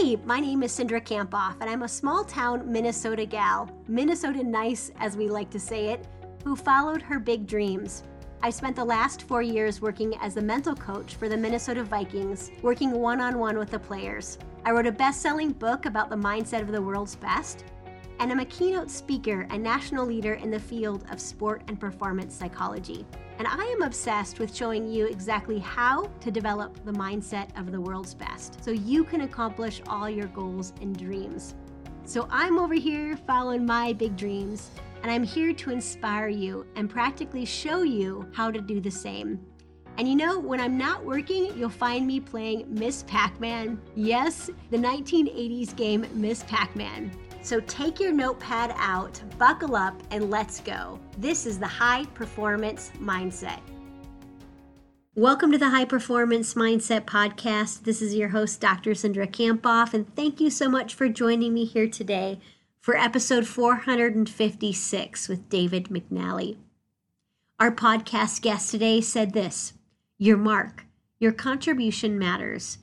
Hey, my name is Cindra Kamphoff, and I'm a small town Minnesota gal, Minnesota nice as we like to say it, who followed her big dreams. I spent the last four years working as a mental coach for the Minnesota Vikings, working one on one with the players. I wrote a best selling book about the mindset of the world's best, and I'm a keynote speaker and national leader in the field of sport and performance psychology. And I am obsessed with showing you exactly how to develop the mindset of the world's best so you can accomplish all your goals and dreams. So I'm over here following my big dreams, and I'm here to inspire you and practically show you how to do the same. And you know, when I'm not working, you'll find me playing Miss Pac Man. Yes, the 1980s game Miss Pac Man. So take your notepad out, buckle up, and let's go. This is the High Performance Mindset. Welcome to the High Performance Mindset Podcast. This is your host, Dr. Cindra Kamphoff, and thank you so much for joining me here today for episode 456 with David McNally. Our podcast guest today said this Your mark, your contribution matters.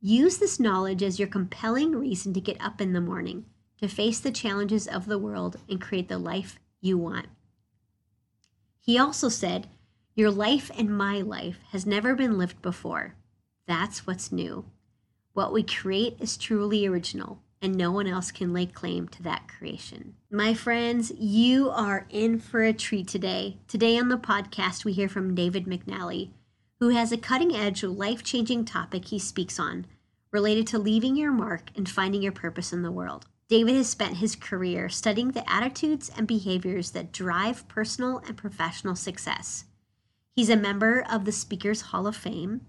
Use this knowledge as your compelling reason to get up in the morning to face the challenges of the world and create the life you want. He also said, Your life and my life has never been lived before. That's what's new. What we create is truly original, and no one else can lay claim to that creation. My friends, you are in for a treat today. Today on the podcast, we hear from David McNally, who has a cutting edge, life changing topic he speaks on related to leaving your mark and finding your purpose in the world. David has spent his career studying the attitudes and behaviors that drive personal and professional success. He's a member of the Speakers Hall of Fame,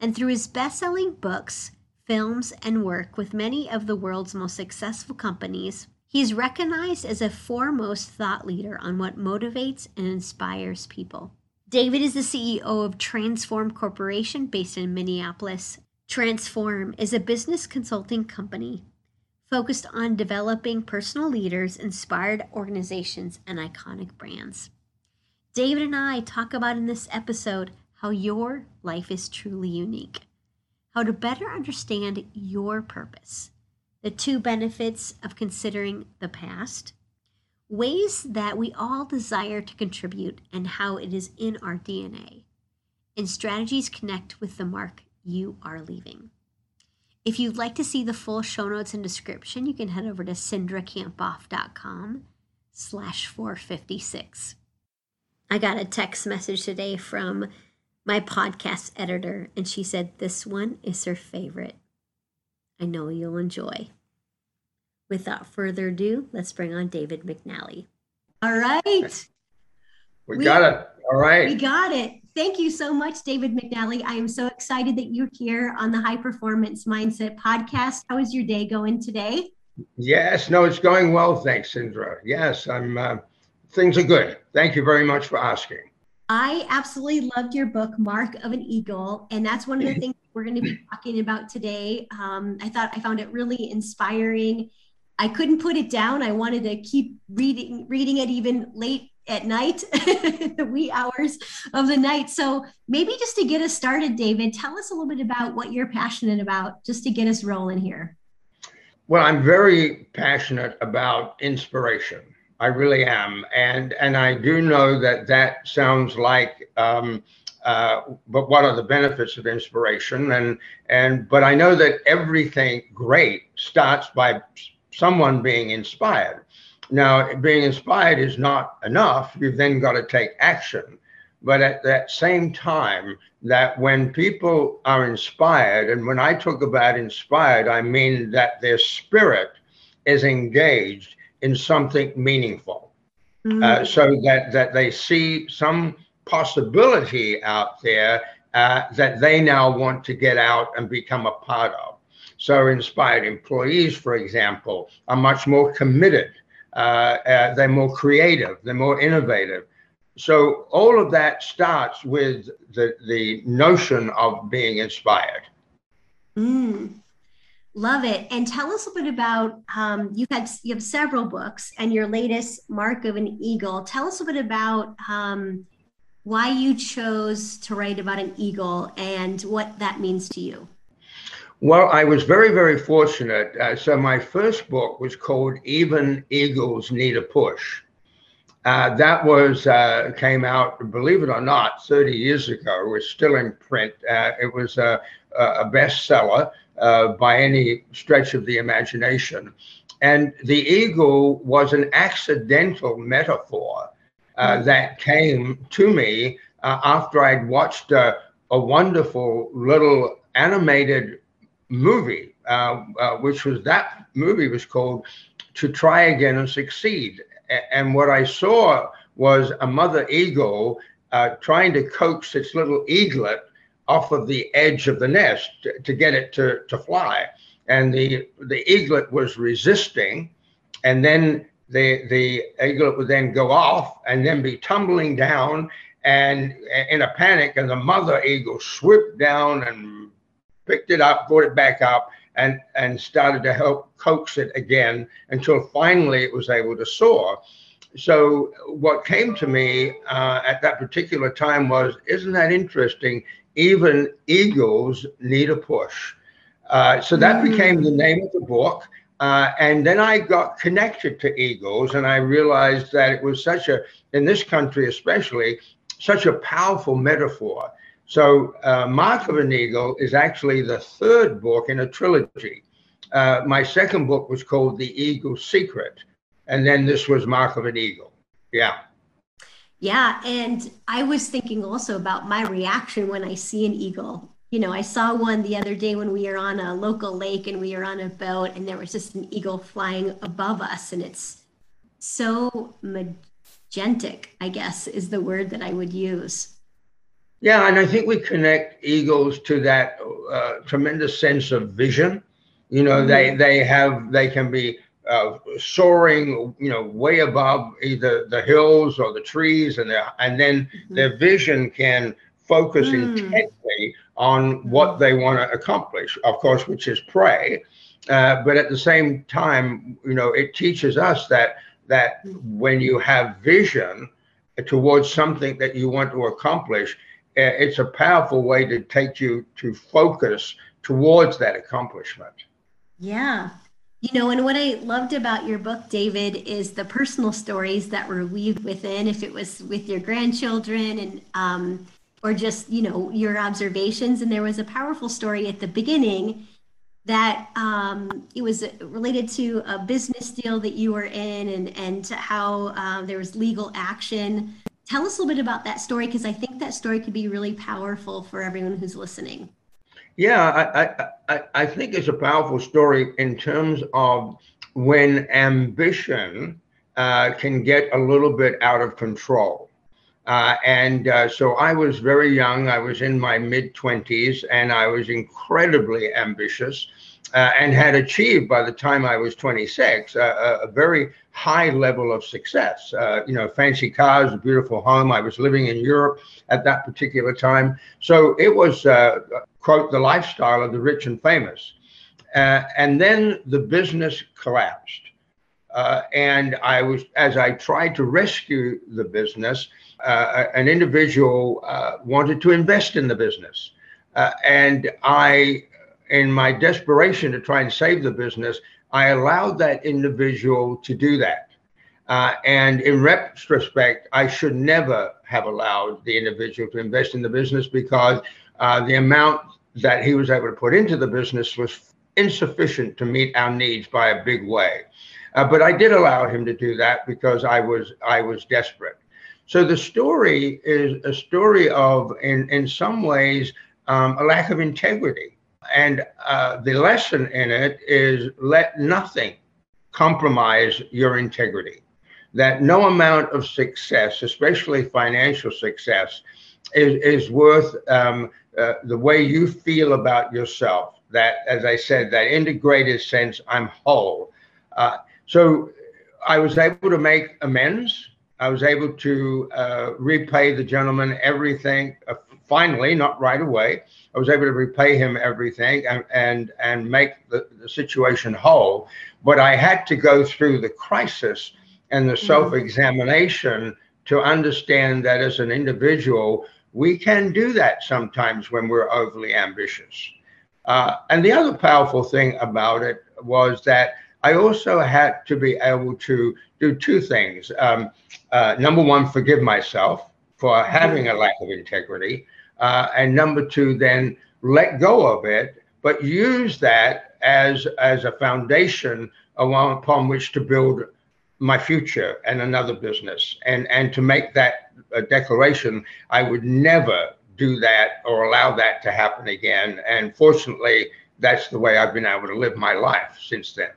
and through his best selling books, films, and work with many of the world's most successful companies, he's recognized as a foremost thought leader on what motivates and inspires people. David is the CEO of Transform Corporation based in Minneapolis. Transform is a business consulting company focused on developing personal leaders, inspired organizations, and iconic brands. David and I talk about in this episode how your life is truly unique, how to better understand your purpose, the two benefits of considering the past, ways that we all desire to contribute, and how it is in our DNA, and strategies connect with the mark you are leaving. If you'd like to see the full show notes and description, you can head over to cindrakamphoff.com slash 456. I got a text message today from my podcast editor, and she said this one is her favorite. I know you'll enjoy. Without further ado, let's bring on David McNally. All right. We, we got it. All right. We got it. Thank you so much, David McNally. I am so excited that you're here on the High Performance Mindset podcast. How is your day going today? Yes, no, it's going well. Thanks, Cindra. Yes, I'm. Uh, things are good. Thank you very much for asking. I absolutely loved your book, Mark of an Eagle, and that's one of the things we're going to be talking about today. Um, I thought I found it really inspiring. I couldn't put it down. I wanted to keep reading reading it even late at night, the wee hours of the night. So maybe just to get us started, David, tell us a little bit about what you're passionate about, just to get us rolling here. Well, I'm very passionate about inspiration. I really am, and and I do know that that sounds like. Um, uh, but what are the benefits of inspiration? And and but I know that everything great starts by someone being inspired. Now, being inspired is not enough. You've then got to take action. But at that same time, that when people are inspired, and when I talk about inspired, I mean that their spirit is engaged in something meaningful. Mm-hmm. Uh, so that, that they see some possibility out there uh, that they now want to get out and become a part of. So, inspired employees, for example, are much more committed uh, uh, they're more creative, they're more innovative. So all of that starts with the, the notion of being inspired. Mm, love it. And tell us a bit about um, you had you have several books, and your latest, Mark of an Eagle. Tell us a bit about um, why you chose to write about an eagle and what that means to you. Well, I was very, very fortunate. Uh, so my first book was called Even Eagles Need a Push. Uh, that was uh, came out, believe it or not, 30 years ago. It was still in print. Uh, it was a, a bestseller uh, by any stretch of the imagination. And the eagle was an accidental metaphor uh, hmm. that came to me after I'd watched a wonderful little animated movie, uh, uh, which was that movie was called To Try Again and Succeed. And what I saw was a mother eagle uh, trying to coax its little eaglet off of the edge of the nest to, to get it to, to fly. And the, the eaglet was resisting. And then the, the eaglet would then go off and then be tumbling down and in a panic. And the mother eagle swooped down and picked it up, brought it back up, and, and started to help coax it again until finally it was able to soar. So, what came to me uh, at that particular time was Isn't that interesting? Even eagles need a push. Uh, so, that mm. became the name of the book. Uh, and then I got connected to eagles, and I realized that it was such a, in this country especially, such a powerful metaphor so, uh, Mark of an Eagle is actually the third book in a trilogy. Uh, my second book was called The Eagle Secret, and then this was Mark of an Eagle. Yeah. Yeah. And I was thinking also about my reaction when I see an eagle. You know, I saw one the other day when we were on a local lake and we were on a boat, and there was just an eagle flying above us. And it's so magentic, I guess, is the word that I would use. Yeah, and I think we connect eagles to that uh, tremendous sense of vision. You know, mm-hmm. they they have they can be uh, soaring, you know, way above either the hills or the trees, and and then mm-hmm. their vision can focus mm. intently on what mm-hmm. they want to accomplish. Of course, which is prey, uh, but at the same time, you know, it teaches us that that mm. when you have vision towards something that you want to accomplish, it's a powerful way to take you to focus towards that accomplishment. Yeah. You know, and what I loved about your book, David, is the personal stories that were weaved within, if it was with your grandchildren and, um, or just, you know, your observations. And there was a powerful story at the beginning that um, it was related to a business deal that you were in and, and to how uh, there was legal action Tell us a little bit about that story because I think that story could be really powerful for everyone who's listening. Yeah, I, I, I think it's a powerful story in terms of when ambition uh, can get a little bit out of control. Uh, and uh, so I was very young. I was in my mid 20s and I was incredibly ambitious uh, and had achieved by the time I was 26 uh, a very high level of success. Uh, you know, fancy cars, a beautiful home. I was living in Europe at that particular time. So it was, uh, quote, the lifestyle of the rich and famous. Uh, and then the business collapsed. Uh, and I was, as I tried to rescue the business, an individual wanted to invest in the business. and I in my desperation to try and save the business, I allowed that individual to do that. Uh, and in retrospect, I should never have allowed the individual to invest in the business because uh, the amount that he was able to put into the business was insufficient to meet our needs by a big way. Uh, but I did allow him to do that because I was I was desperate. So the story is a story of, in in some ways, um, a lack of integrity. And uh, the lesson in it is let nothing compromise your integrity. That no amount of success, especially financial success, is, is worth um, uh, the way you feel about yourself. That, as I said, that integrated sense, I'm whole. Uh, so I was able to make amends. I was able to uh, repay the gentleman everything, uh, finally, not right away. I was able to repay him everything and and, and make the, the situation whole. But I had to go through the crisis and the mm-hmm. self-examination to understand that as an individual, we can do that sometimes when we're overly ambitious. Uh, and the other powerful thing about it was that I also had to be able to do two things. Um, uh, number one, forgive myself for having a lack of integrity. Uh, and number two, then let go of it, but use that as, as a foundation upon which to build my future and another business. And, and to make that a declaration, I would never do that or allow that to happen again. And fortunately, that's the way I've been able to live my life since then.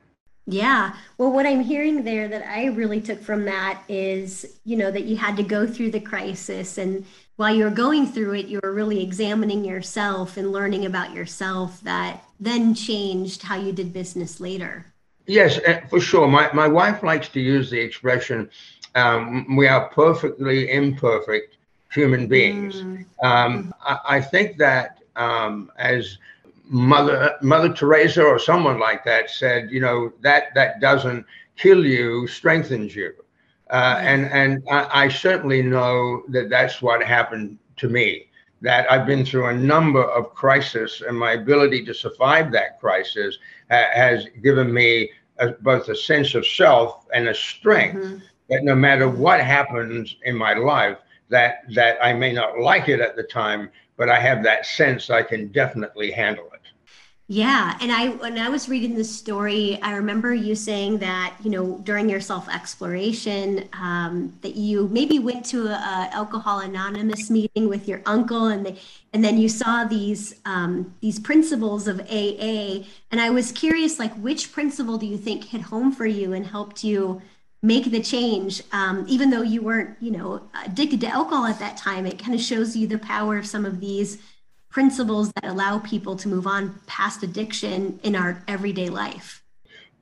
Yeah. Well, what I'm hearing there that I really took from that is, you know, that you had to go through the crisis. And while you were going through it, you were really examining yourself and learning about yourself that then changed how you did business later. Yes, uh, for sure. My, my wife likes to use the expression um, we are perfectly imperfect human beings. Mm. Um, I, I, think that um, as Mother Mother Teresa or someone like that said, you know that that doesn't kill you, strengthens you, uh, and and I, I, certainly know that that's what happened to me. That I've been through a number of crises, and my ability to survive that crisis ha- has given me a, both a sense of self and a strength mm-hmm. that no matter what happens in my life, that that I may not like it at the time, but I have that sense I can definitely handle it. Yeah, and I when I was reading this story, I remember you saying that you know during your self exploration um, that you maybe went to a, a, alcohol anonymous meeting with your uncle, and they, and then you saw these um, these principles of AA, and I was curious, like which principle do you think hit home for you and helped you make the change, um, even though you weren't you know addicted to alcohol at that time? It kind of shows you the power of some of these principles that allow people to move on past addiction in our everyday life?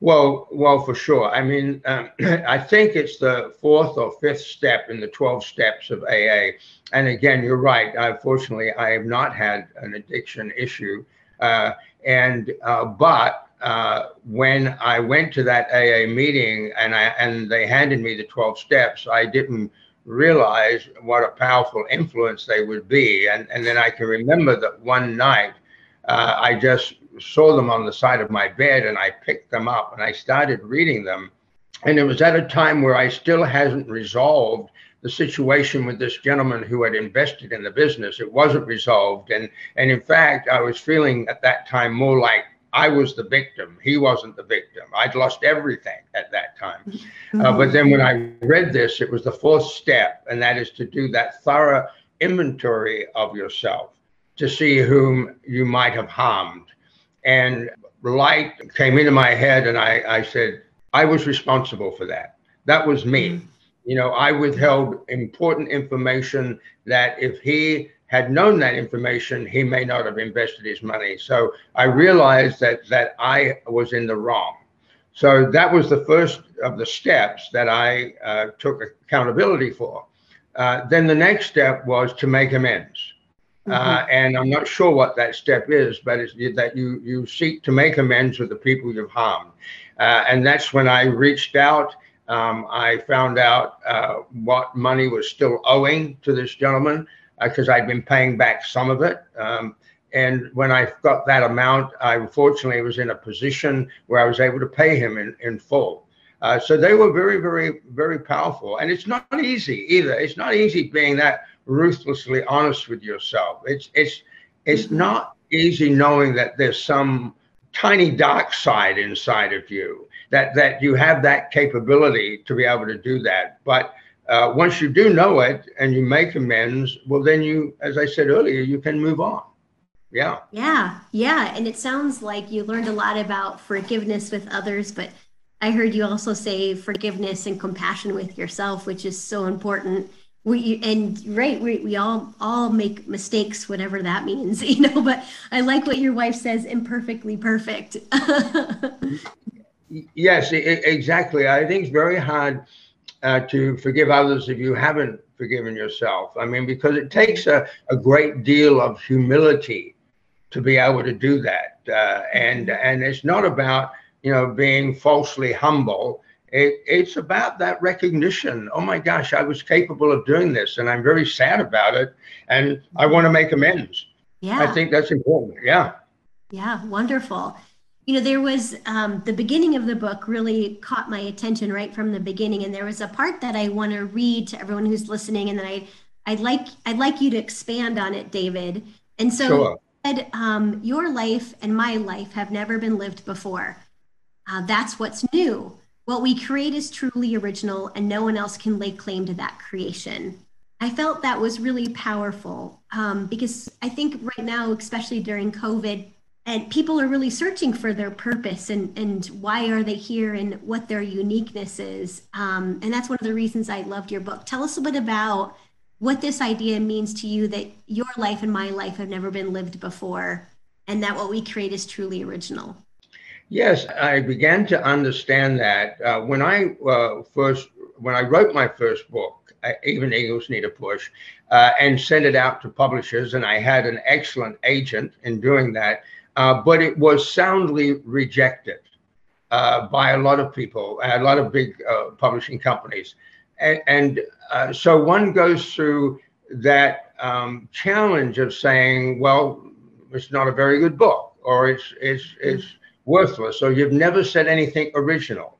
Well, well, for sure. I mean, um, I think it's the fourth or fifth step in the 12 steps of AA. And again, you're right. Unfortunately, I have not had an addiction issue. Uh, and, uh, but uh, when I went to that AA meeting and I, and they handed me the 12 steps, I didn't realize what a powerful influence they would be. And, and then I can remember that one night uh, I just saw them on the side of my bed and I picked them up and I started reading them. And it was at a time where I still hasn't resolved the situation with this gentleman who had invested in the business. It wasn't resolved. And, and in fact, I was feeling at that time more like I was the victim. He wasn't the victim. I'd lost everything at that time. Mm-hmm. Uh, but then when I read this, it was the fourth step, and that is to do that thorough inventory of yourself to see whom you might have harmed. And light came into my head, and I, I said, I was responsible for that. That was me. Mm-hmm. You know, I withheld important information that if he had known that information, he may not have invested his money. So I realized that that I was in the wrong. So that was the first of the steps that I uh, took accountability for. Uh, then the next step was to make amends. Uh, mm-hmm. Uh, and I'm not sure what that step is, but it's that you you seek to make amends with the people you've harmed. Uh, and that's when I reached out. Um, I found out uh, what money was still owing to this gentleman because I'd been paying back some of it. Um, and when I got that amount, I fortunately was in a position where I was able to pay him in, in full. Uh, so they were very, very, very powerful. And it's not easy either. It's not easy being that ruthlessly honest with yourself. It's it's it's mm-hmm. not easy knowing that there's some tiny dark side inside of you that that you have that capability to be able to do that. But uh, once you do know it and you make amends, well, then you, as I said earlier, you can move on. Yeah. Yeah. Yeah. And it sounds like you learned a lot about forgiveness with others, but I heard you also say forgiveness and compassion with yourself, which is so important. We and right, we, we all all make mistakes, whatever that means, you know. But I like what your wife says, imperfectly perfect. yes, exactly. I think it's very hard uh, to forgive others if you haven't forgiven yourself. I mean, because it takes a, a great deal of humility to be able to do that. Uh, and and it's not about you know being falsely humble. It, it's about that recognition. Oh my gosh, I was capable of doing this, and I'm very sad about it, and I want to make amends. Yeah, I think that's important. Yeah. Yeah, wonderful. You know, there was um, the beginning of the book really caught my attention right from the beginning, and there was a part that I want to read to everyone who's listening, and then I, I'd like I'd like you to expand on it, David. And so, sure. said, um, your life and my life have never been lived before. Uh, that's what's new. What we create is truly original, and no one else can lay claim to that creation. I felt that was really powerful um, because I think right now, especially during COVID, and people are really searching for their purpose and and why are they here and what their uniqueness is. Um, and that's one of the reasons I loved your book. Tell us a bit about what this idea means to you that your life and my life have never been lived before, and that what we create is truly original. Yes, I began to understand that uh, when I uh, first when I wrote my first book even Eagles Need a Push, uh, and sent it out to publishers. And I had an excellent agent in doing that, uh, but it was soundly rejected uh, by a lot of people, a lot of big uh, publishing companies. And, and uh, so one goes through that um, challenge of saying, well, it's not a very good book, or it's, it's, it's worthless, or you've never said anything original.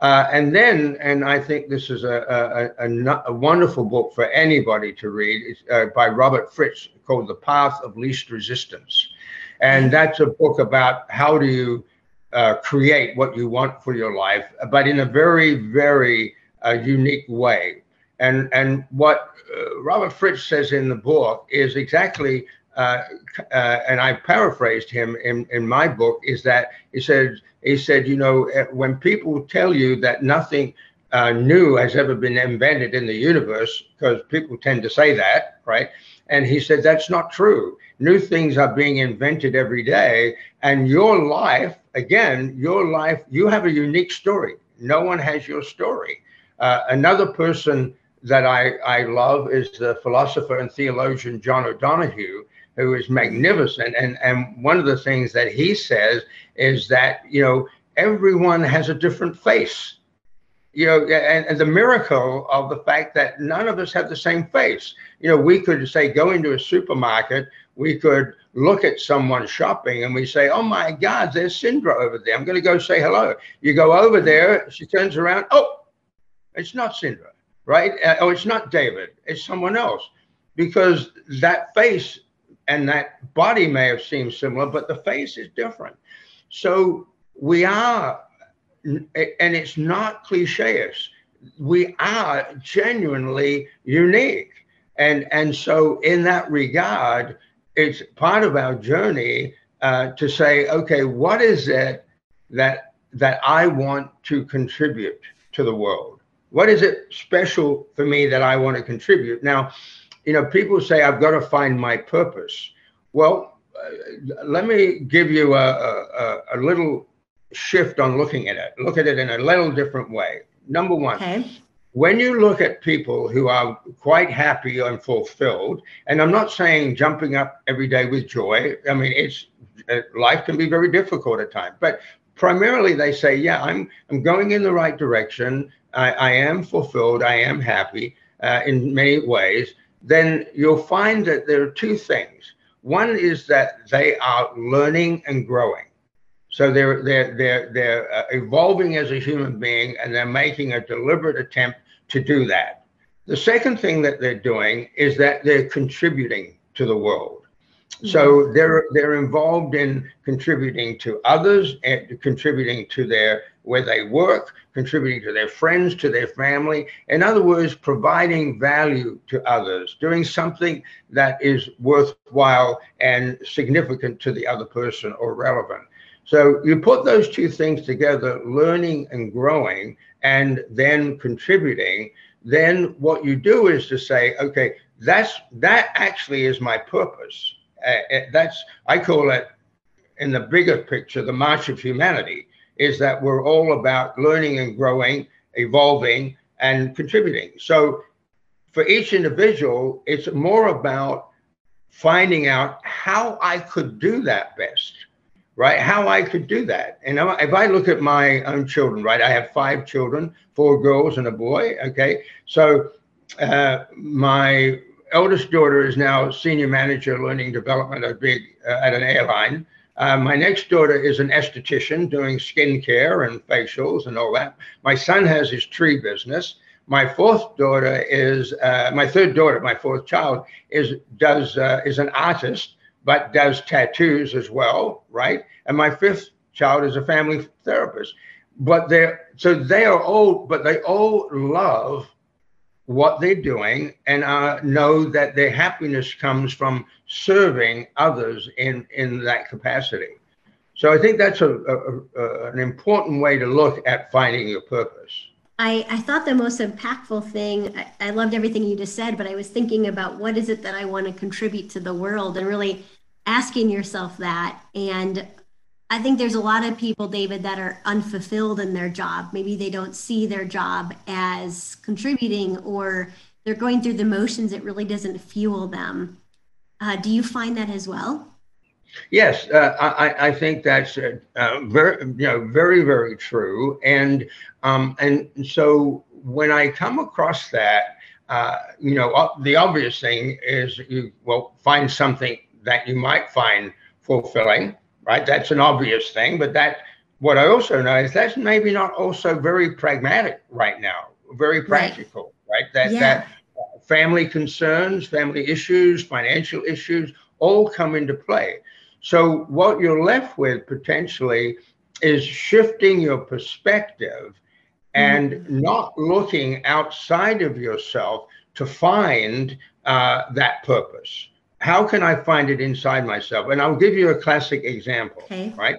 Uh, and then, and I think this is a, a, a, a wonderful book for anybody to read, it's by Robert Fritz called The Path of Least Resistance. And that's a book about how do you uh, create what you want for your life, but in a very, very uh, unique way. And, and what uh, Robert Fritz says in the book is exactly uh, uh, and I paraphrased him in, in my book, is that he said, he said, you know, eh, when people tell you that nothing uh, new has ever been invented in the universe, because people tend to say that, right? And he said, that's not true. New things are being invented every day. And your life, again, your life, you have a unique story. No one has your story. Uh, another person that I, I love is the philosopher and theologian John O'Donohue who is magnificent. And and one of the things that he says is that you know everyone has a different face. You know, and, and the miracle of the fact that none of us have the same face. You know, we could say go into a supermarket, we could look at someone shopping and we say, Oh my God, there's Cindra over there. I'm going to go say hello. You go over there, she turns around, Oh, it's not Cindra, right? Uh, oh, it's not David, it's someone else. Because that face and that body may have seemed similar, but the face is different. So we are, and it's not cliches, we are genuinely unique. And, and so, in that regard, it's part of our journey uh, to say, okay, what is it that, that I want to contribute to the world? What is it special for me that I want to contribute? Now, you know, people say I've got to find my purpose. Well, uh, let me give you a, a, a, little shift on looking at it. Look at it in a little different way. Number one, okay. when you look at people who are quite happy and fulfilled, and I'm not saying jumping up every day with joy. I mean, it's uh, life can be very difficult at times, but primarily they say, yeah, I'm I'm going in the right direction. I, I am fulfilled. I am happy uh, in many ways then you'll find that there are two things. One is that they are learning and growing. So they're they're they're they're uh, evolving as a human being, and they're making a deliberate attempt to do that. The second thing that they're doing is that they're contributing to the world. So they're they're involved in contributing to others and contributing to their where they work, contributing to their friends, to their family. In other words, providing value to others, doing something that is worthwhile and significant to the other person or relevant. So you put those two things together, learning and growing, and then contributing. Then what you do is to say, okay, that's that actually is my purpose uh, that's I call it in the bigger picture the march of humanity is that we're all about learning and growing, evolving and contributing. So for each individual, it's more about finding out how I could do that best, right? How I could do that. And if I look at my own children, right? I have five children, four girls and a boy. Okay. So uh, my eldest daughter is now senior manager learning development at big uh, at an airline. Uh, my next daughter is an esthetician doing skincare and facials and all that. My son has his tree business. My fourth daughter is uh, my third daughter. My fourth child is does uh, is an artist, but does tattoos as well, right? And my fifth child is a family therapist. But they're so they are all, but they all love what they're doing and uh, know that their happiness comes from serving others in in that capacity. So I think that's a, a, a, an important way to look at finding your purpose. I, I thought the most impactful thing, I, I loved everything you just said, but I was thinking about what is it that I want to contribute to the world and really asking yourself that. And I think there's a lot of people, David, that are unfulfilled in their job. Maybe they don't see their job as contributing or they're going through the motions. It really doesn't fuel them. Uh, do you find that as well? Yes, uh, I, I, think that's uh, uh, very, you know, very, very true. And um, and so when I come across that, uh, you know, the obvious thing is you well find something that you might find fulfilling, right? That's an obvious thing. But that what I also know is that's maybe not also very pragmatic right now, very practical, right? right? That yeah. that family concerns, family issues, financial issues all come into play. So, what you're left with potentially is shifting your perspective and mm-hmm. not looking outside of yourself to find uh, that purpose. How can I find it inside myself? And I'll give you a classic example, okay. right?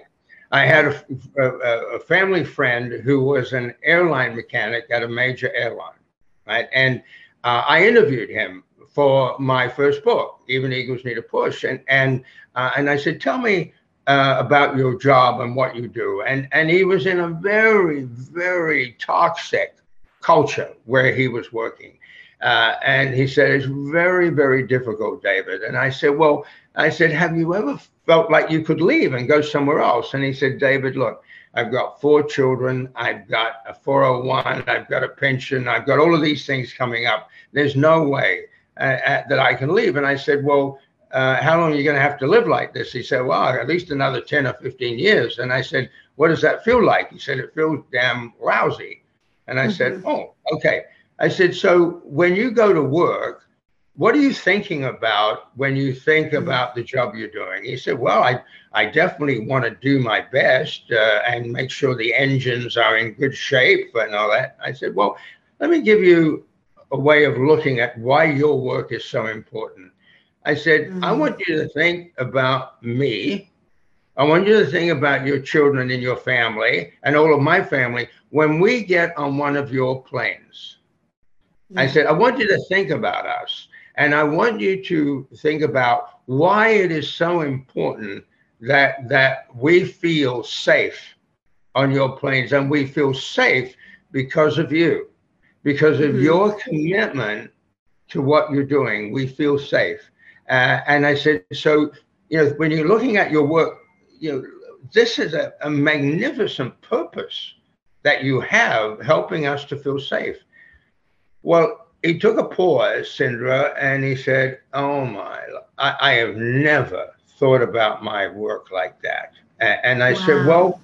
I had a, a, a, family friend who was an airline mechanic at a major airline, right? And uh, I interviewed him for my first book, Even Eagles Need a Push, and and uh, and I said, tell me uh, about your job and what you do, and and he was in a very very toxic culture where he was working, uh, and he said it's very very difficult, David. And I said, well, I said, have you ever felt like you could leave and go somewhere else? And he said, David, look. I've got four children. I've got a 401. I've got a pension. I've got all of these things coming up. There's no way uh, uh, that I can leave. And I said, Well, uh, how long are you going to have to live like this? He said, Well, at least another 10 or 15 years. And I said, What does that feel like? He said, It feels damn lousy. And I mm-hmm. said, Oh, okay. I said, So when you go to work, what are you thinking about when you think mm-hmm. about the job you're doing? He said, Well, I, I definitely want to do my best uh, and make sure the engines are in good shape and all that. I said, Well, let me give you a way of looking at why your work is so important. I said, mm-hmm. I want you to think about me. I want you to think about your children and your family and all of my family when we get on one of your planes. I said, I want you to think about us. And I want you to think about why it is so important that that we feel safe on your planes and we feel safe because of you because of mm-hmm. your commitment to what you're doing. We feel safe. Uh, and I said, so, you know, when you're looking at your work, you know, this is a, a magnificent purpose that you have helping us to feel safe. Well, he took a pause, Cindra, and he said, Oh my, I, I have never thought about my work like that. And I wow. said, Well,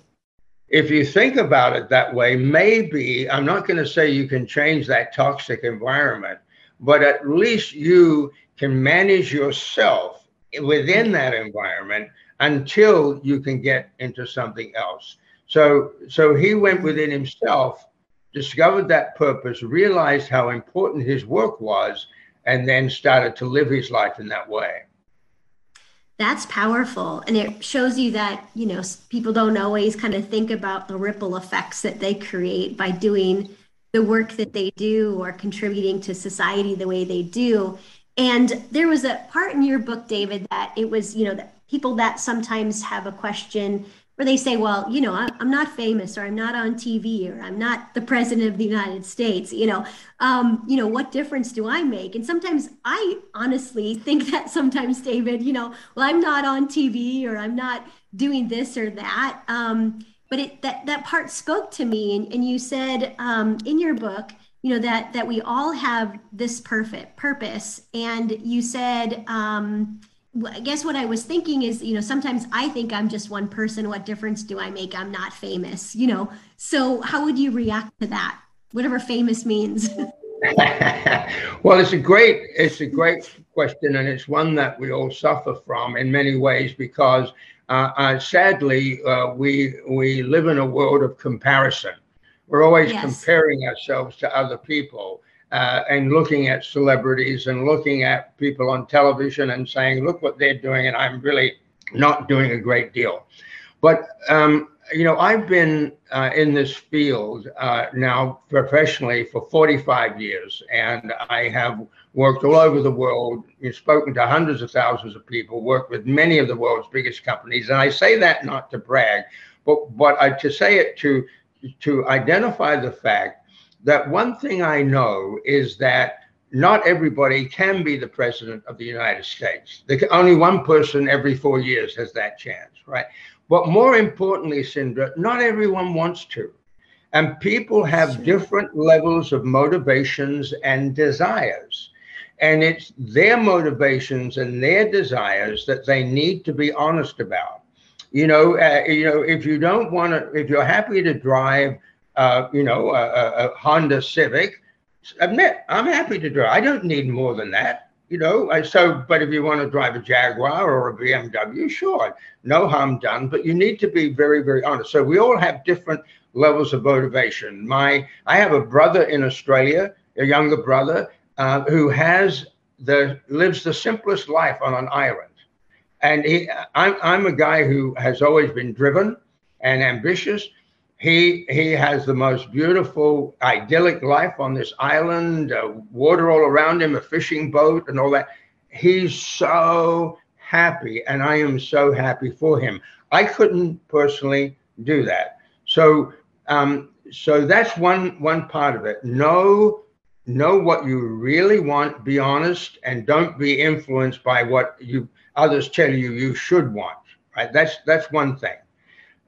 if you think about it that way, maybe I'm not going to say you can change that toxic environment, but at least you can manage yourself within mm-hmm. that environment until you can get into something else. So, so he went mm-hmm. within himself, discovered that purpose, realized how important his work was, and then started to live his life in that way. That's powerful. And it shows you that you know people don't always kind of think about the ripple effects that they create by doing the work that they do or contributing to society the way they do. And there was a part in your book david that it was you know that people that sometimes have a question where they say, well, you know, I'm not famous or I'm not on TV or I'm not the president of the United States, you know, um, you know, what difference do I make? And sometimes I honestly think that sometimes, David, you know, well, I'm not on TV or I'm not doing this or that. Um, but it, that, that part spoke to me. And, and you said um, in your book, you know, that, that we all have this perfect purpose. And you said, um, I guess what I was thinking is, you know, sometimes I think I'm just one person. What difference do I make? I'm not famous, you know. So how would you react to that? Whatever famous means. well, it's a great it's a great question, and it's one that we all suffer from in many ways because uh, uh, sadly uh, we we live in a world of comparison. We're always yes. comparing ourselves to other people. Uh, and looking at celebrities and looking at people on television and saying, look what they're doing, and I'm really not doing a great deal. But um, you know, I've been uh, in this field uh, now professionally for 45 years, and I have worked all over the world, You've spoken to hundreds of thousands of people, worked with many of the world's biggest companies. And I say that not to brag, but, but I, to say it to, to identify the fact that one thing I know is that not everybody can be the president of the United States. only one person every four years has that chance, right? But more importantly, Cindra, not everyone wants to. And people have different levels of motivations and desires. And it's their motivations and their desires that they need to be honest about. You know, uh, you know, if you don't want to, if you're happy to drive, uh, you know, a, a, a Honda Civic, admit I'm happy to drive. I don't need more than that you know, I, so, but if you want to drive a Jaguar or a BMW, sure, no harm done, but you need to be very, very honest. So we all have different levels of motivation. My, I have a brother in Australia, a younger brother, uh, who has the, lives the simplest life on an island. And he, I'm, I'm a guy who has always been driven and ambitious he he has the most beautiful idyllic life on this island uh, water all around him a fishing boat and all that. He's so happy and i am so happy for him. I couldn't personally do that. So um, so that's one one part of it. Know know what you really want be honest and don't be influenced by what you others tell you you should want right? That's that's one thing.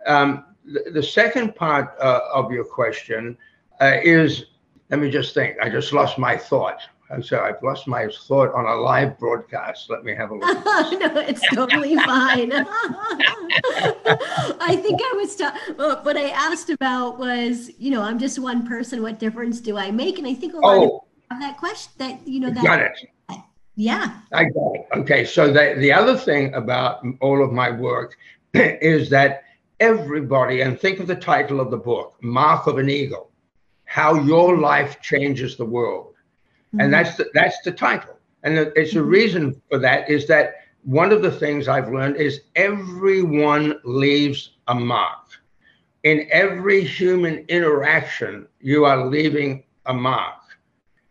Um, the, second part uh, of your question uh, is let me just think. I just lost my thought. I'm sorry, I've lost my thought on a live broadcast. Let me have a look. no, it's totally fine. I think I was, ta- what I asked about was, you know, I'm just one person. What difference do I make? And I think a lot oh, of that question that, you know, that. Got it. Yeah. I got it. Okay. So the, the other thing about all of my work is that everybody, and think of the title of the book, Mark of an Eagle, how your life changes the world. Mm-hmm. And that's the, that's the title. And it's a mm-hmm. reason for that is that one of the things I've learned is everyone leaves a mark. In every human interaction, you are leaving a mark.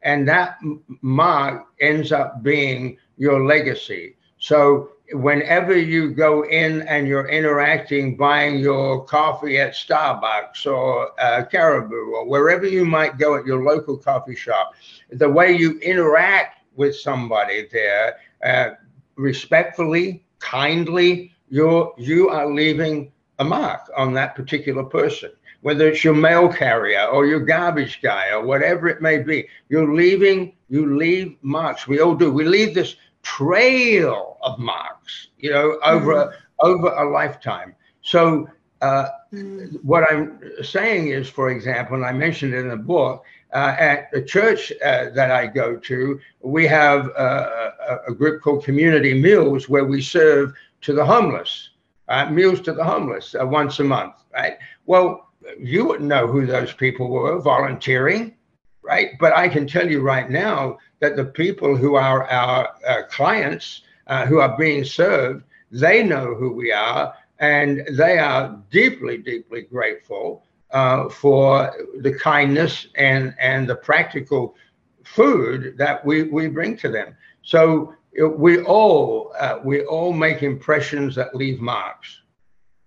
And that mark ends up being your legacy. So whenever you go in and you're interacting, buying your coffee at Starbucks or uh, Caribou or wherever you might go at your local coffee shop, the way you interact with somebody there, uh, respectfully, kindly, you're you are leaving a mark on that particular person. Whether it's your mail carrier or your garbage guy or whatever it may be, you're leaving. You leave marks. We all do. We leave this trail of marks, you know, over mm-hmm. over a lifetime. So uh, mm-hmm. what I'm saying is, for example, and I mentioned it in the book, uh, at the church uh, that I go to, we have uh, a, a, group called Community Meals where we serve to the homeless, uh, meals to the homeless uh, once a month, right? Well, you wouldn't know who those people were volunteering, right? But I can tell you right now that the people who are our uh, clients uh, who are being served, they know who we are and they are deeply, deeply grateful uh, for the kindness and, and the practical food that we, we bring to them. So we all uh, we all make impressions that leave marks.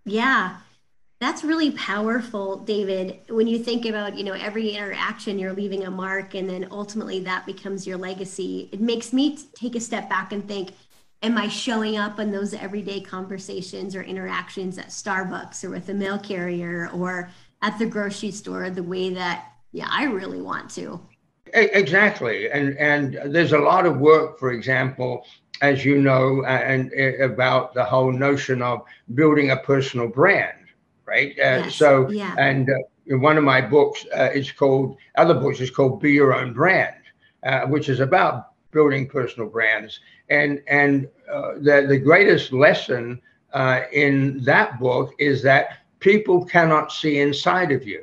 Yeah, that's really powerful, David. When you think about, you know, every interaction, you're leaving a mark, and then ultimately that becomes your legacy. It makes me take a step back and think, am I showing up in those everyday conversations or interactions at Starbucks or with a mail carrier or at the grocery store the way that, yeah, I really want to? Exactly, and and there's a lot of work, for example, as you know, and, and, about the whole notion of building a personal brand, right? Uh, yes. So, yeah. and uh, one of my books uh, is called, other books is called Be Your Own Brand, uh, which is about building personal brands. And and uh, the the greatest lesson uh, in that book is that people cannot see inside of you.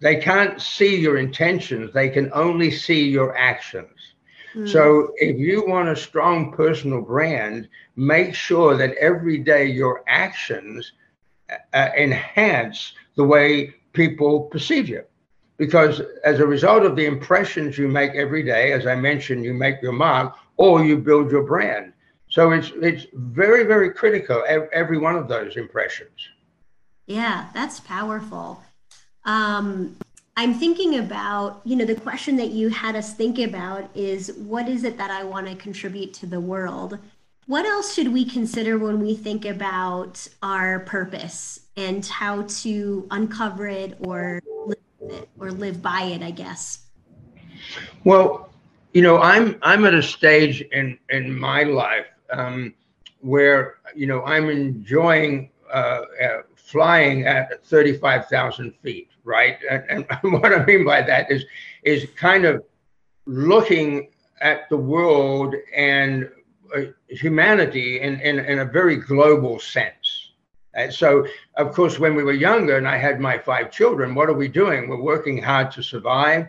They can't see your intentions. They can only see your actions. Mm. So if you want a strong personal brand, make sure that every day your actions uh, enhance the way people perceive you. Because as a result of the impressions you make every day, as I mentioned, you make your mark or you build your brand. So it's it's very very critical every one of those impressions. Yeah, that's powerful. Um, I'm thinking about, you know, the question that you had us think about is what is it that I want to contribute to the world? What else should we consider when we think about our purpose and how to uncover it or live it or live by it, I guess? Well, you know, I'm I'm at a stage in in my life um, where you know I'm enjoying uh, uh, flying at 35,000 feet, right? And, and, what I mean by that is is kind of looking at the world and uh, humanity in, in, in a very global sense. And so, of course, when we were younger and I had my five children, what are we doing? We're working hard to survive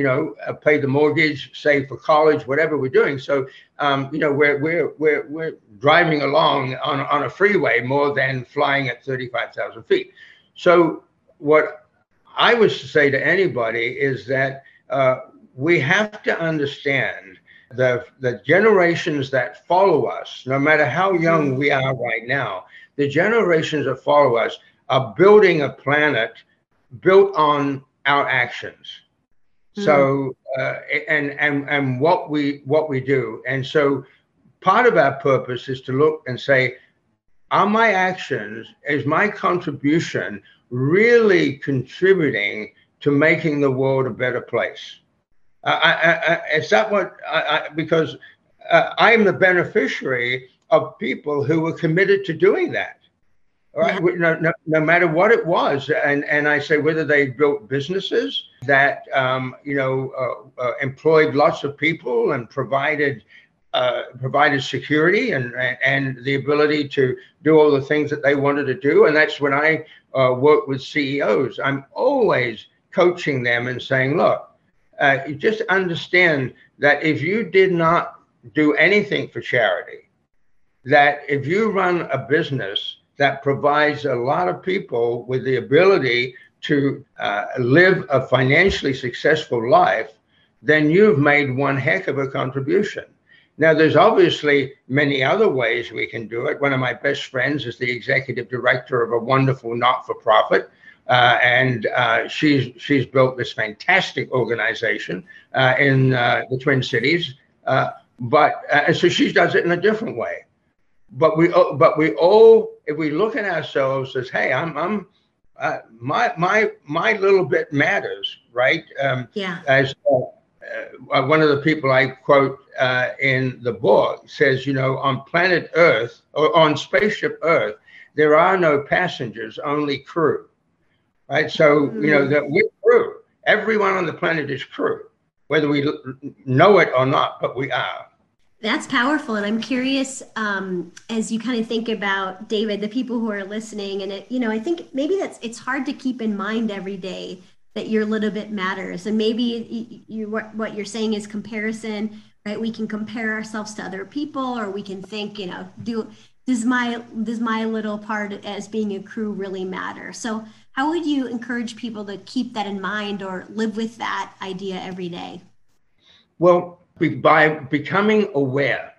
you know, uh, pay the mortgage, save for college, whatever we're doing. So, um, you know, we're, we're, we're, we're driving along on, on a freeway more than flying at 35,000 feet. So what I was to say to anybody is that uh, we have to understand the, the generations that follow us, no matter how young we are right now, the generations that follow us are building a planet built on our actions so hmm. uh, and and and what we what we do, and so part of our purpose is to look and say, are my actions, is my contribution really contributing to making the world a better place? I, I, I, is that what? I, because uh, I am the beneficiary of people who were committed to doing that. Right? Yeah. No, no, no, matter what it was, and and I say whether they built businesses that um, you know uh, uh, employed lots of people and provided uh, provided security and and the ability to do all the things that they wanted to do, and that's when I uh, work with CEOs. I'm always coaching them and saying, look, uh, just understand that if you did not do anything for charity, that if you run a business that provides a lot of people with the ability to uh, live a financially successful life, then you've made one heck of a contribution. Now, there's obviously many other ways we can do it. One of my best friends is the executive director of a wonderful not-for-profit, uh, and uh, she's she's built this fantastic organization uh, in uh, the Twin Cities. Uh, but so she does it in a different way. But we uh, but we all if we look at ourselves as hey i'm i'm uh, my my my little bit matters right? Um, yeah. as uh, uh, one of the people i quote uh, in the book says you know on planet earth or on spaceship earth there are no passengers only crew right so mm-hmm. you know mm. that we're crew everyone on the planet is crew whether we know it or not but we are that's powerful. And I'm curious, um, as you kind of think about David, the people who are listening, and it, you know, I think maybe that's, it's hard to keep in mind every day that your little bit matters. And maybe you, what, what you're saying is comparison, right? We can compare ourselves to other people, or we can think, you know, do, does my, does my little part as being a crew really matter? So how would you encourage people to keep that in mind or live with that idea every day? Well, by becoming aware,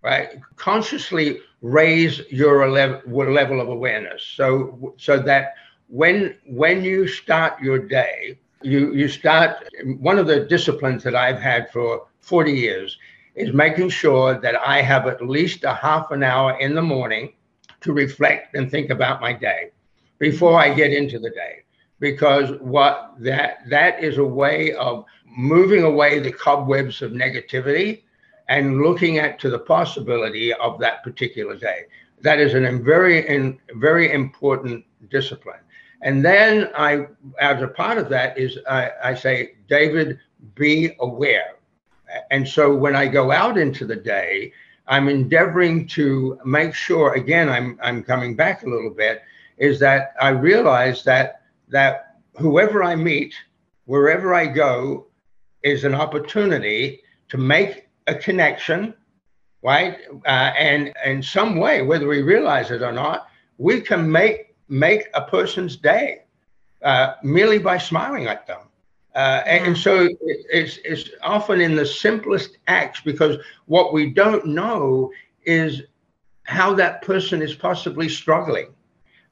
right? Consciously raise your level of awareness. So, so that when when you start your day, you you start. One of the disciplines that I've had for 40 years is making sure that I have at least a half an hour in the morning to reflect and think about my day before I get into the day because what that that is a way of moving away the cobwebs of negativity and looking at to the possibility of that particular day. That is a very, in, very important discipline. And then I, as a part of that, is I, I say, David, be aware. And so when I go out into the day, I'm endeavoring to make sure. Again, I'm I'm coming back a little bit. Is that I realize that that whoever I meet, wherever I go, is an opportunity to make a connection, right? Uh, and in some way, whether we realize it or not, we can make make a person's day uh, merely by smiling at them. Uh, and, and, so it's, it's often in the simplest acts because what we don't know is how that person is possibly struggling.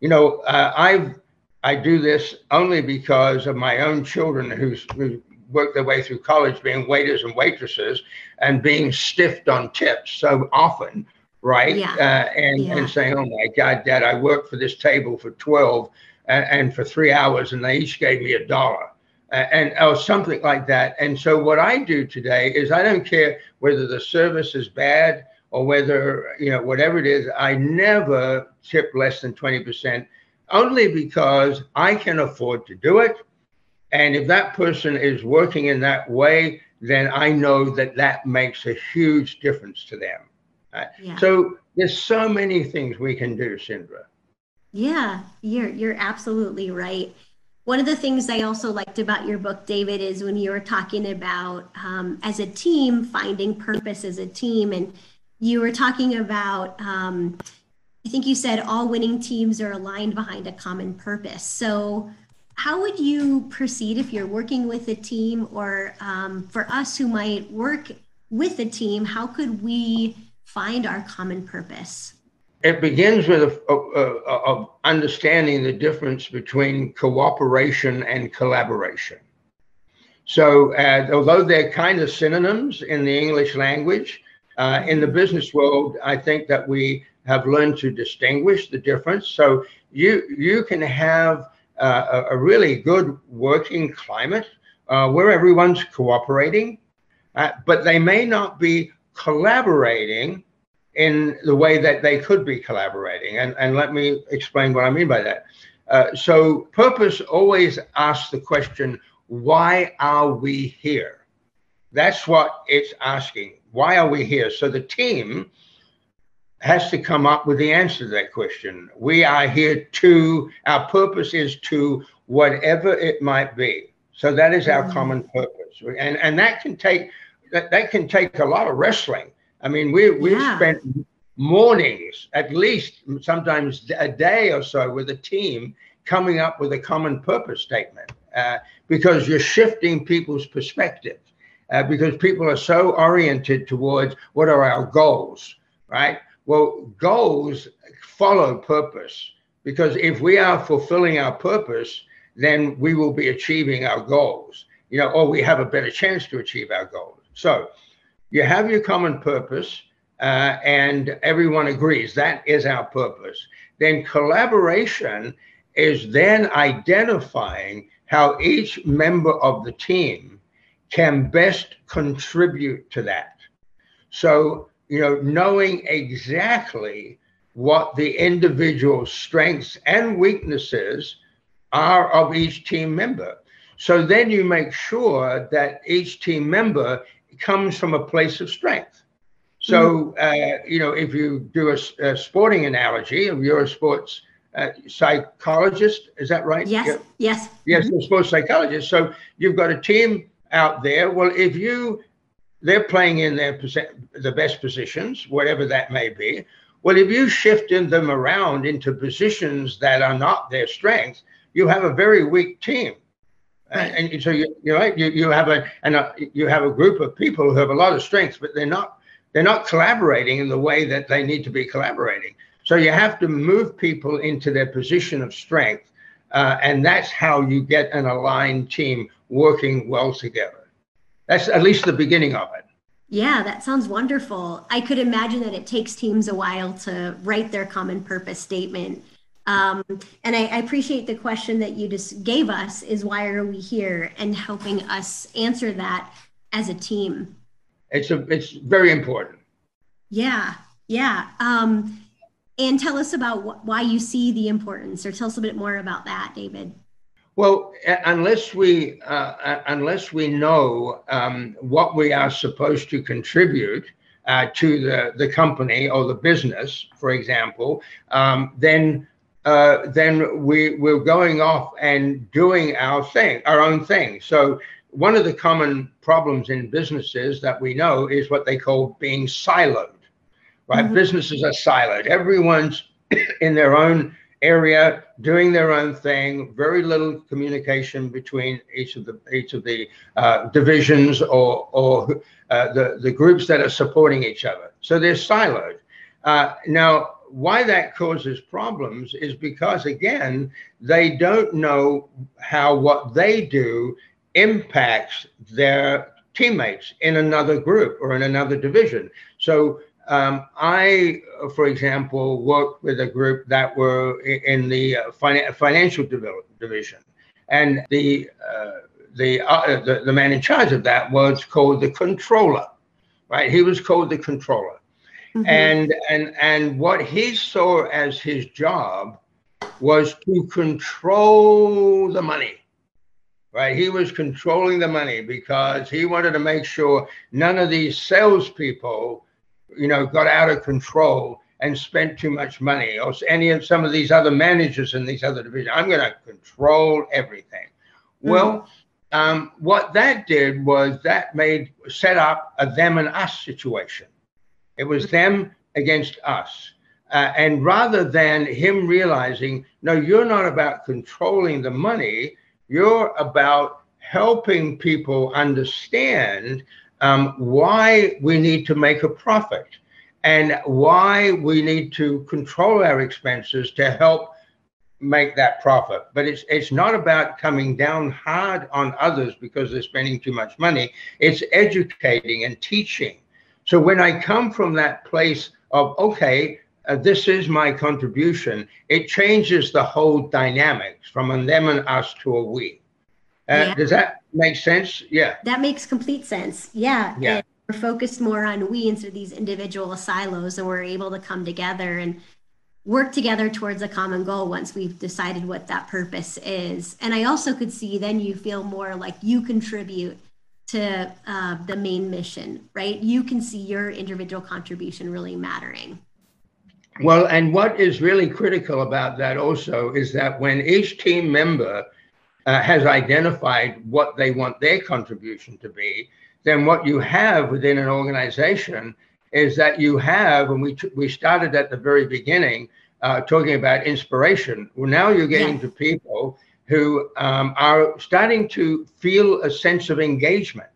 You know, uh, I've I do this only because of my own children who's, who worked their way through college being waiters and waitresses and being stiffed on tips so often, right? Yeah. Uh, and, yeah. and saying, oh my God, Dad, I worked for this table for 12 and, and for three hours and they each gave me a dollar. and or something like that. And so what I do today is I don't care whether the service is bad or whether you know whatever it is. I never tip less than twenty percent only because I can afford to do it. And if that person is working in that way, then I know that that makes a huge difference to them. Yeah. So there's so many things we can do, Cindra. Yeah, you're you're absolutely right. One of the things I also liked about your book, David, is when you were talking about um, as a team finding purpose as a team, and you were talking about um, I think you said all winning teams are aligned behind a common purpose. So, how would you proceed if you're working with a team, or um, for us who might work with a team, how could we find our common purpose? It begins with a, a, a, of understanding the difference between cooperation and collaboration. So, uh, although they're kind of synonyms in the English language, uh, in the business world, I think that we have learned to distinguish the difference. So you you can have uh, a, a, really good working climate uh, where everyone's cooperating, uh, but they may not be collaborating in the way that they could be collaborating. And, and let me explain what I mean by that. Uh, so purpose always asks the question, why are we here? That's what it's asking. Why are we here? So the team has to come up with the answer to that question. We are here to, our purpose is to whatever it might be. So that is our mm-hmm. common purpose. And, and that can take, that, that can take a lot of wrestling. I mean, we, we've yeah. spent mornings, at least sometimes a day or so with a team coming up with a common purpose statement uh, because you're shifting people's perspective. Uh, because people are so oriented towards what are our goals, right? Well, goals follow purpose because if we are fulfilling our purpose, then we will be achieving our goals, you know, or we have a better chance to achieve our goals. So you have your common purpose, uh, and everyone agrees that is our purpose. Then collaboration is then identifying how each member of the team can best contribute to that. So you know, knowing exactly what the individual strengths and weaknesses are of each team member. So then you make sure that each team member comes from a place of strength. So, mm-hmm. uh, you know, if you do a, a sporting analogy, if you're a sports uh, psychologist, is that right? Yes, yeah. yes. Yes, mm-hmm. a sports psychologist. So you've got a team out there. Well, if you they're playing in their the best positions, whatever that may be. Well, if you shift them around into positions that are not their strength, you have a very weak team. And, and so you you know you, you have a and a, you have a group of people who have a lot of strengths, but they're not they're not collaborating in the way that they need to be collaborating. So you have to move people into their position of strength, uh, and that's how you get an aligned team working well together. That's at least the beginning of it. Yeah, that sounds wonderful. I could imagine that it takes teams a while to write their common purpose statement. Um, and I, I, appreciate the question that you just gave us is why are we here and helping us answer that as a team. It's a it's very important. Yeah, yeah. Um, and tell us about wh- why you see the importance, or tell us a bit more about that, David. Well, unless we uh, unless we know um, what we are supposed to contribute uh, to the the company or the business, for example, um, then uh, then we we're going off and doing our thing, our own thing. So one of the common problems in businesses that we know is what they call being siloed right? Mm-hmm. Businesses are siloed. Everyone's in their own area doing their own thing. Very little communication between each of the each of the uh, divisions or or uh, the the groups that are supporting each other. So they're siloed. Uh, now, why that causes problems is because again they don't know how what they do impacts their teammates in another group or in another division. So um, I, for example, worked with a group that were in the uh, financial division, and the uh, the, uh, the, the man in charge of that was called the controller, right? He was called the controller, mm-hmm. and and and what he saw as his job was to control the money. Right, he was controlling the money because he wanted to make sure none of these salespeople you know, got out of control and spent too much money, or any of some of these other managers in these other divisions. I'm going to control everything. Mm-hmm. Well, um, what that did was that made set up a them and us situation. It was them against us. Uh, and rather than him realizing, no, you're not about controlling the money, you're about helping people understand um, why we need to make a profit and why we need to control our expenses to help make that profit. But it's it's not about coming down hard on others because they're spending too much money. It's educating and teaching. So when I come from that place of okay, uh, this is my contribution, it changes the whole dynamics from a them and us to a we. Uh, yeah. Does that make sense? Yeah. That makes complete sense. Yeah. Yeah. And we're focused more on we instead of these individual silos, and we're able to come together and work together towards a common goal once we've decided what that purpose is. And I also could see then you feel more like you contribute to uh, the main mission, right? You can see your individual contribution really mattering. Well, and what is really critical about that also is that when each team member uh, has identified what they want their contribution to be, then what you have within an organization is that you have, and we, we started at the very beginning uh, talking about inspiration. Well, now you're getting to people who um, are starting to feel a sense of engagement.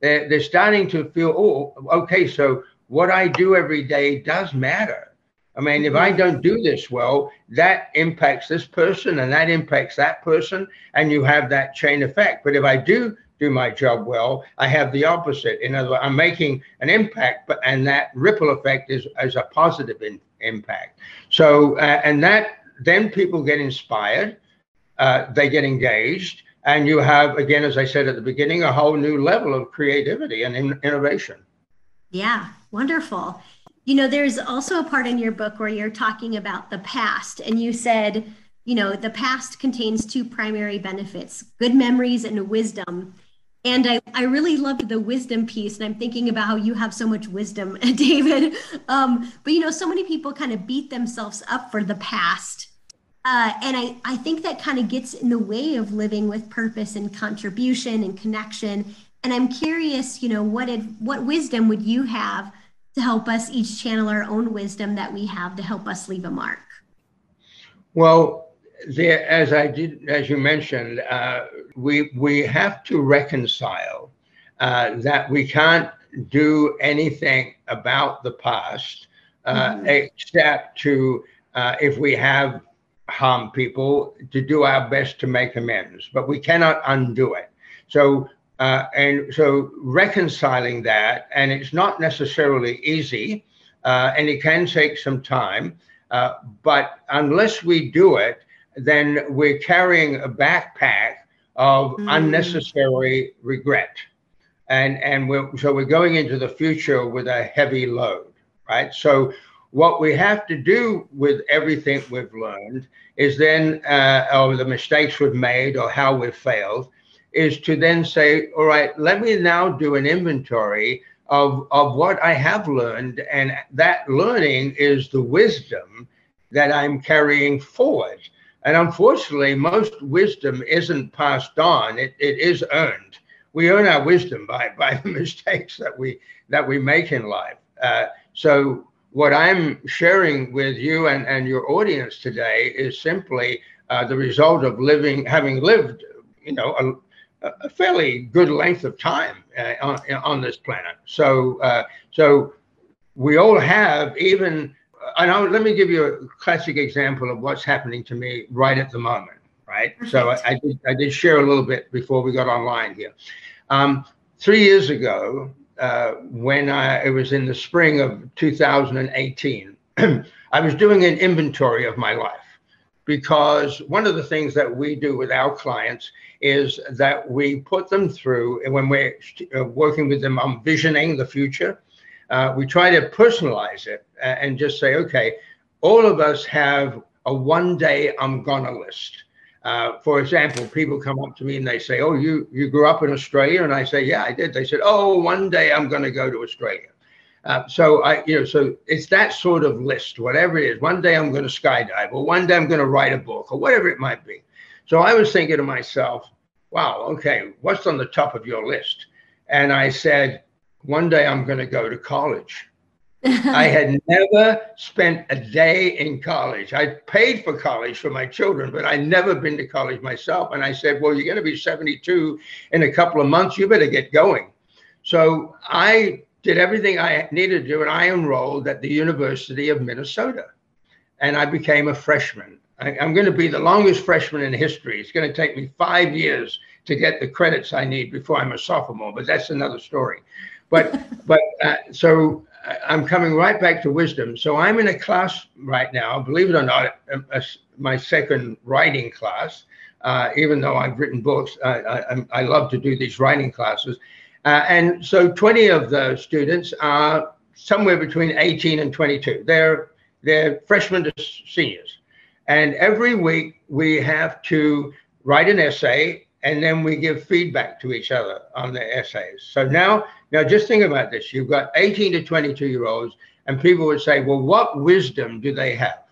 They're, they're starting to feel, oh, okay, so what I do every day does matter. I mean, if I don't do this well, that impacts this person and that impacts that person, and you have that chain effect. But if I do do my job well, I have the opposite. In other words, I'm making an impact, but and that ripple effect is, is a positive in, impact. So, uh, and that then people get inspired, uh, they get engaged, and you have, again, as I said at the beginning, a whole new level of creativity and in, innovation. Yeah, wonderful. You know, there's also a part in your book where you're talking about the past, and you said, you know, the past contains two primary benefits good memories and wisdom. And I, I really loved the wisdom piece. And I'm thinking about how you have so much wisdom, David. Um, but, you know, so many people kind of beat themselves up for the past. Uh, and I, I think that kind of gets in the way of living with purpose and contribution and connection. And I'm curious, you know, what, did, what wisdom would you have to help us each channel our own wisdom that we have to help us leave a mark? Well, there, as I did, as you mentioned, uh, we we have to reconcile uh, that we can't do anything about the past uh, mm-hmm. except to, uh, if we have harmed people, to do our best to make amends. But we cannot undo it. So uh, and so reconciling that, and it's not necessarily easy, uh, and it can take some time. Uh, but unless we do it, then we're carrying a backpack of mm. unnecessary regret. and and we're so we're going into the future with a heavy load, right? So what we have to do with everything we've learned is then, uh, or the mistakes we've made, or how we've failed, is to then say, all right, let me now do an inventory of of what I have learned, and that learning is the wisdom that I'm carrying forward. And unfortunately, most wisdom isn't passed on; it, it is earned. We earn our wisdom by by the mistakes that we that we make in life. Uh, so what I'm sharing with you and, and your audience today is simply uh, the result of living, having lived, you know, a, a fairly good length of time uh, on, on this planet. So, uh, so we all have even. And I'll, let me give you a classic example of what's happening to me right at the moment. Right. Perfect. So I, I, did, I did share a little bit before we got online here. Um, three years ago, uh, when I, it was in the spring of 2018, I was doing an inventory of my life because one of the things that we do with our clients is that we put them through, and when we're uh, working with them on visioning the future, uh, we try to personalize it and just say, okay, all of us have a one day I'm gonna list. Uh, for example, people come up to me and they say, "Oh, you you grew up in Australia," and I say, "Yeah, I did." They said, "Oh, one day I'm going to go to Australia." Uh, so I, you know, so it's that sort of list, whatever it is. One day I'm going to skydive, or one day I'm going to write a book, or whatever it might be. So I was thinking to myself, "Wow, okay, what's on the top of your list?" And I said, "One day I'm going to go to college." I had never spent a day in college. I paid for college for my children, but I'd never been to college myself. And I said, Well, you're going to be 72 in a couple of months. You better get going. So I did everything I needed to do, and I enrolled at the University of Minnesota. And I became a freshman. I, am going to be the longest freshman in history. It's going to take me five years to get the credits I need before I'm a sophomore, but that's another story. But but uh, so I'm coming right back to wisdom. So I'm in a class right now, believe it or not, a, a, my second writing class. Uh, even though I've written books, I, I, I, love to do these writing classes. Uh, and so 20 of those students are somewhere between 18 and 22. They're they're freshmen to seniors, and every week we have to write an essay, and then we give feedback to each other on the essays. So now now, just think about this. You've got 18 to 22 year olds, and people would say, well, what wisdom do they have?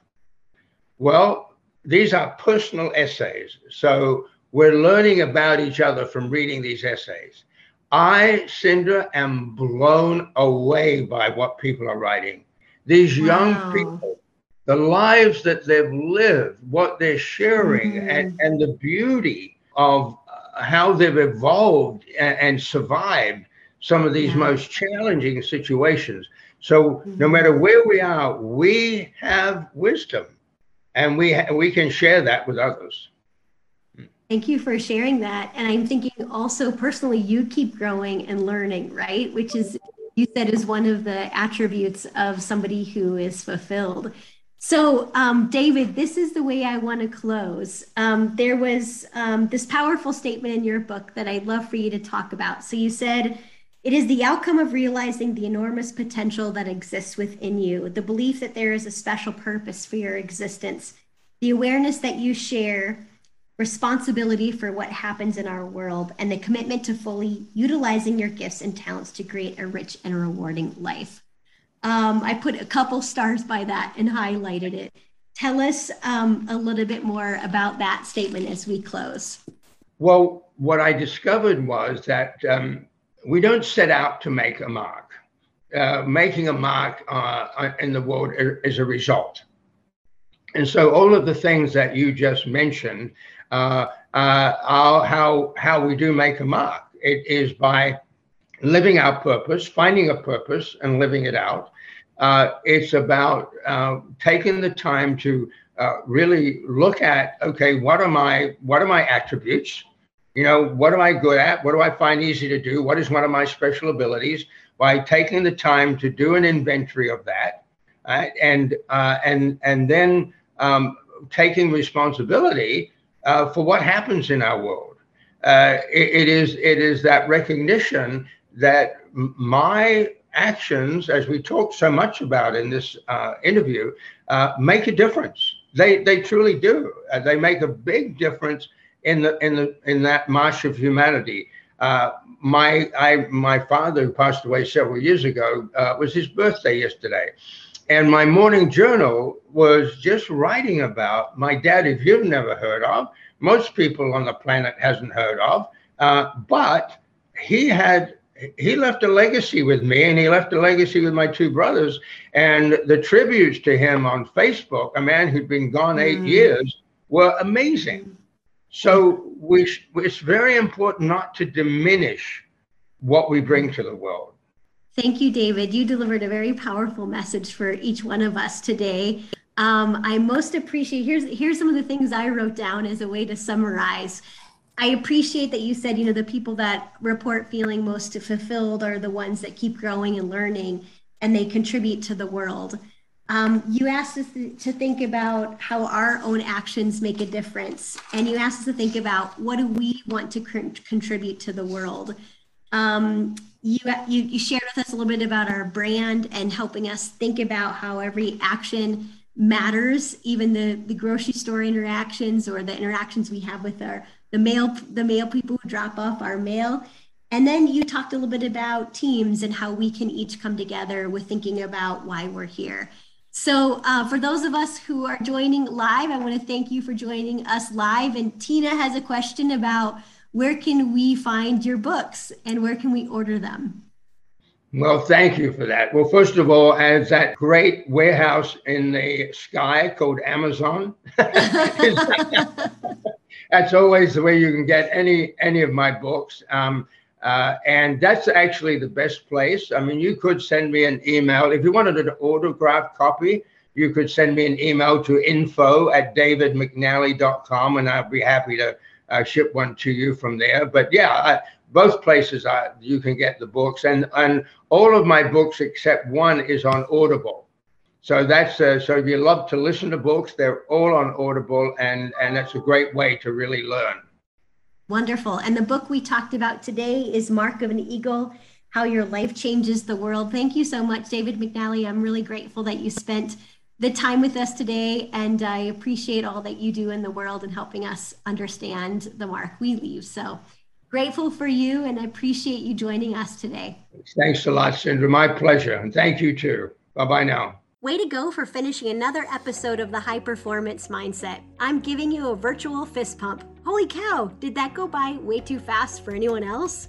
Well, these are personal essays. So we're learning about each other from reading these essays. I, Cindra, am blown away by what people are writing. These young people, the lives that they've lived, what they're sharing, mm-hmm. and, and the beauty of how they've evolved and, and survived some of these yeah. most challenging situations. So mm-hmm. no matter where we are, we have wisdom, and we ha- we can share that with others. Thank you for sharing that. And I'm thinking also personally, you keep growing and learning, right? Which is you said is one of the attributes of somebody who is fulfilled. So, um, David, this is the way I want to close. Um, there was um, this powerful statement in your book that I'd love for you to talk about. So, you said, it is the outcome of realizing the enormous potential that exists within you, the belief that there is a special purpose for your existence, the awareness that you share responsibility for what happens in our world, and the commitment to fully utilizing your gifts and talents to create a rich and rewarding life. Um, I put a couple stars by that and highlighted it. Tell us um, a little bit more about that statement as we close. Well, what I discovered was that um, we don't set out to make a mark. Uh, making a mark uh, in the world is a result. And so all of the things that you just mentioned uh, uh, how, how we do make a mark. It is by living our purpose, finding a purpose and living it out. Uh, it's about uh, taking the time to really look at, okay, what are my, what are my attributes? you know, what am I good at? What do I find easy to do? What is one of my special abilities? By taking the time to do an inventory of that, uh, and uh, and and then um, taking responsibility uh, for what happens in our world. Uh, it, it is it is that recognition that my actions, as we talked so much about in this uh, interview, uh, make a difference. They they truly do. Uh, they make a big difference in the in the in that march of humanity. My I my father who passed away several years ago was his birthday yesterday, and my morning journal was just writing about my dad, if you've never heard of, most people on the planet hasn't heard of, uh, but he had he left a legacy with me and he left a legacy with my two brothers. And the tributes to him on facebook a man who'd been gone eight mm. years were amazing. So we sh- it's very important not to diminish what we bring to the world thank you david you delivered a very powerful message for each one of us today um, i most appreciate here's here's some of the things i wrote down as a way to summarize I appreciate that you said, you know, the people that report feeling most fulfilled are the ones that keep growing and learning and they contribute to the world. Um, you asked us to think about how our own actions make a difference. And you asked us to think about what do we want to contribute to the world. Um, you, you, you shared with us a little bit about our brand and helping us think about how every action matters, even the, the grocery store interactions or the interactions we have with our the mail the mail people who drop off our mail. And then you talked a little bit about teams and how we can each come together with thinking about why we're here. So uh, for those of us who are joining live i want to thank you for joining us live. And tina has a question about where can we find your books and where can we order them well, thank you for that. Well, first of all, as that great warehouse in the sky called Amazon, that's always the way you can get any any of my books. Um, uh, and that's actually the best place. I mean, you could send me an email if you wanted an autographed copy. You could send me an email to info at davidmcnally.com, and I'll be happy to uh, ship one to you from there. But yeah, I, both places are, you can get the books, and and all of my books except one is on Audible. So that's uh, so if you love to listen to books, they're all on Audible, and and that's a great way to really learn. Wonderful. And the book we talked about today is Mark of an Eagle: How Your Life Changes the World. Thank you so much, David McNally. I'm really grateful that you spent the time with us today, and I appreciate all that you do in the world and helping us understand the mark we leave. So grateful for you, and I appreciate you joining us today. Thanks a lot, Cindra. My pleasure, and thank you too. Bye bye now. Way to go for finishing another episode of the High Performance Mindset. I'm giving you a virtual fist pump. Holy cow, did that go by way too fast for anyone else?